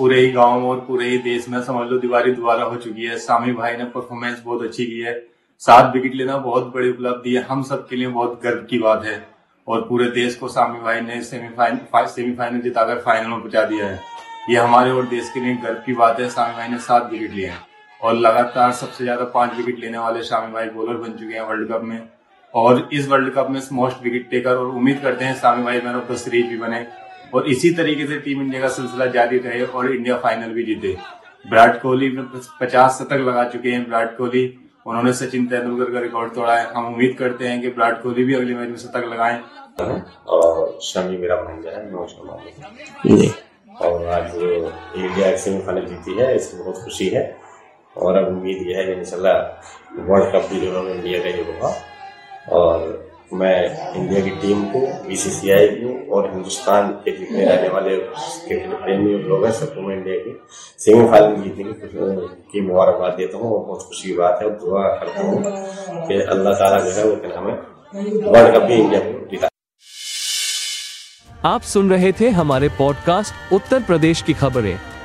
पूरे ही गाँव और पूरे ही देश में समझ लो दिवाली दोबारा हो चुकी है। सामी भाई ने परफॉर्मेंस बहुत अच्छी की है। सात विकेट लेना बहुत बड़ी उपलब्धि है। हम सब के लिए बहुत गर्व की बात है। और पूरे देश को सामी भाई ने सेमीफाइनल सेमीफाइनल जिताकर फाइनल में पहुँचा दिया है। ये हमारे और देश के लिए गर्व की बात है। सामी भाई ने सात विकेट लिए हैं। और लगातार सबसे ज़्यादा पाँच विकेट लेने वाले शामी भाई बॉलर बन चुके हैं वर्ल्ड कप में। और इस वर्ल्ड कप में मोस्ट विकेट टेकर और उम्मीद करते हैं सामी भाई मैन ऑफ़ द सीरीज़ भी बने। और इसी तरीके से टीम इंडिया का सिलसिला जारी रहे और इंडिया फाइनल भी जीते। विराट कोहली पचास शतक लगा चुके हैं विराट कोहली। उन्होंने सचिन तेंदुलकर का रिकॉर्ड तोड़ा है। हम उम्मीद करते हैं कि विराट कोहली भी अगले मैच में शतक लगाए। और शमी मेरा भांजा है मैं उसका जी। और आज इंडिया सेमीफाइनल जीती है इसमें बहुत खुशी है। और अब उम्मीद यह है कि इंशाल्लाह वर्ल्ड कप भी जो इंडिया का ही होगा। और मैं इंडिया की टीम को बीसीसीआई को और हिंदुस्तान के जितने रहने वाले क्रिकेट प्रेमी लोग हैं, सबको मैं इंडिया की सेमीफाइनल जीतने की मुबारकबाद देता हूँ और बहुत खुशी की बात है और दुआ करता हूँ कि अल्लाह ताला जो है वो हमें वर्ल्ड कप भी इंडिया को जिता आप सुन रहे थे हमारे पॉडकास्ट उत्तर प्रदेश की खबरें।